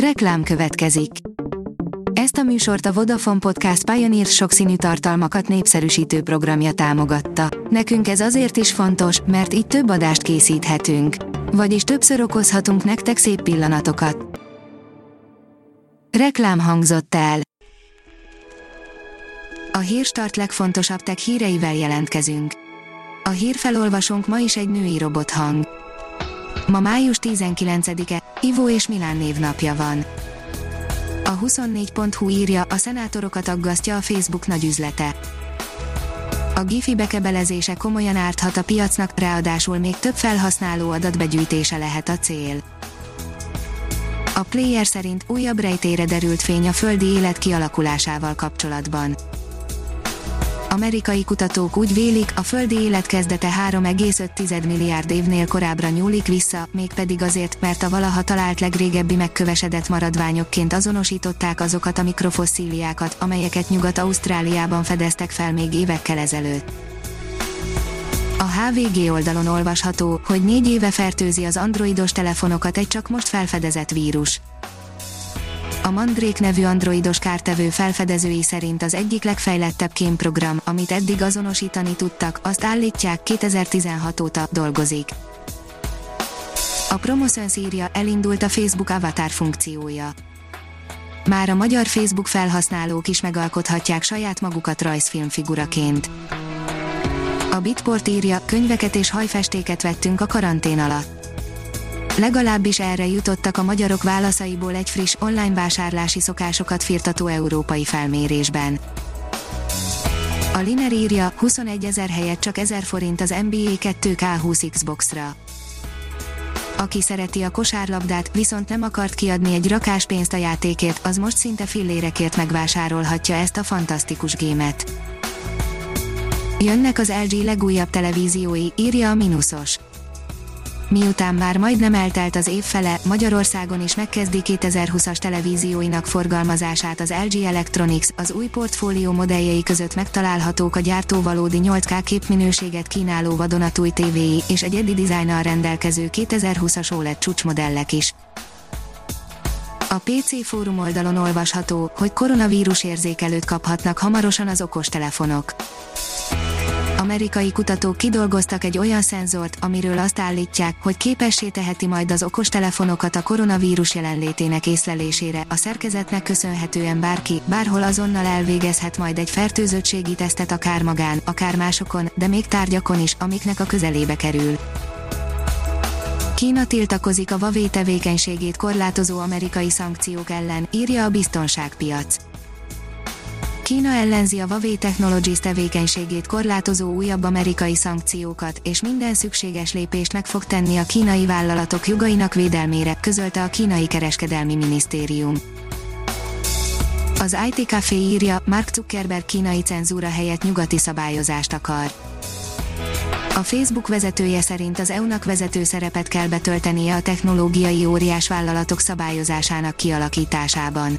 Reklám következik. Ezt a műsort a Vodafone Podcast Pioneer sokszínű tartalmakat népszerűsítő programja támogatta. Nekünk ez azért is fontos, mert így több adást készíthetünk. Vagyis többször okozhatunk nektek szép pillanatokat. Reklám hangzott el. A hírstart legfontosabb tech híreivel jelentkezünk. A hírfelolvasónk ma is egy női robothang. Ma május 19-e, Ivo és Milán névnapja van. A 24.hu írja, a szenátorokat aggasztja a Facebook nagyüzlete. A Gifi bekebelezése komolyan árthat a piacnak, ráadásul még több felhasználó adatbegyűjtése lehet a cél. A player szerint újabb rejtére derült fény a földi élet kialakulásával kapcsolatban amerikai kutatók úgy vélik, a földi élet kezdete 3,5 milliárd évnél korábbra nyúlik vissza, mégpedig azért, mert a valaha talált legrégebbi megkövesedett maradványokként azonosították azokat a mikrofosszíliákat, amelyeket Nyugat-Ausztráliában fedeztek fel még évekkel ezelőtt. A HVG oldalon olvasható, hogy négy éve fertőzi az androidos telefonokat egy csak most felfedezett vírus. A Mandrake nevű androidos kártevő felfedezői szerint az egyik legfejlettebb kémprogram, amit eddig azonosítani tudtak, azt állítják 2016 óta dolgozik. A Promotions írja, elindult a Facebook avatar funkciója. Már a magyar Facebook felhasználók is megalkothatják saját magukat rajzfilmfiguraként. A Bitport írja, könyveket és hajfestéket vettünk a karantén alatt Legalábbis erre jutottak a magyarok válaszaiból egy friss online vásárlási szokásokat firtató európai felmérésben. A Liner írja, 21 ezer helyett csak 1000 forint az NBA 2K20 Xbox-ra. Aki szereti a kosárlabdát, viszont nem akart kiadni egy rakás pénzt a játékért, az most szinte fillérekért megvásárolhatja ezt a fantasztikus gémet. Jönnek az LG legújabb televíziói, írja a Minusos. Miután már majdnem eltelt az év fele, Magyarországon is megkezdi 2020-as televízióinak forgalmazását az LG Electronics, az új portfólió modelljei között megtalálhatók a gyártó valódi 8K képminőséget kínáló vadonatúj tévéi és egy egyedi dizájnnal rendelkező 2020-as OLED csúcsmodellek is. A PC fórum oldalon olvasható, hogy koronavírus érzékelőt kaphatnak hamarosan az okostelefonok amerikai kutatók kidolgoztak egy olyan szenzort, amiről azt állítják, hogy képessé teheti majd az okostelefonokat a koronavírus jelenlétének észlelésére. A szerkezetnek köszönhetően bárki, bárhol azonnal elvégezhet majd egy fertőzöttségi tesztet akár magán, akár másokon, de még tárgyakon is, amiknek a közelébe kerül. Kína tiltakozik a Huawei tevékenységét korlátozó amerikai szankciók ellen, írja a biztonságpiac. Kína ellenzi a Huawei Technologies tevékenységét korlátozó újabb amerikai szankciókat, és minden szükséges lépést meg fog tenni a kínai vállalatok jogainak védelmére, közölte a kínai kereskedelmi minisztérium. Az IT Café írja, Mark Zuckerberg kínai cenzúra helyett nyugati szabályozást akar. A Facebook vezetője szerint az EU-nak vezető szerepet kell betöltenie a technológiai óriás vállalatok szabályozásának kialakításában.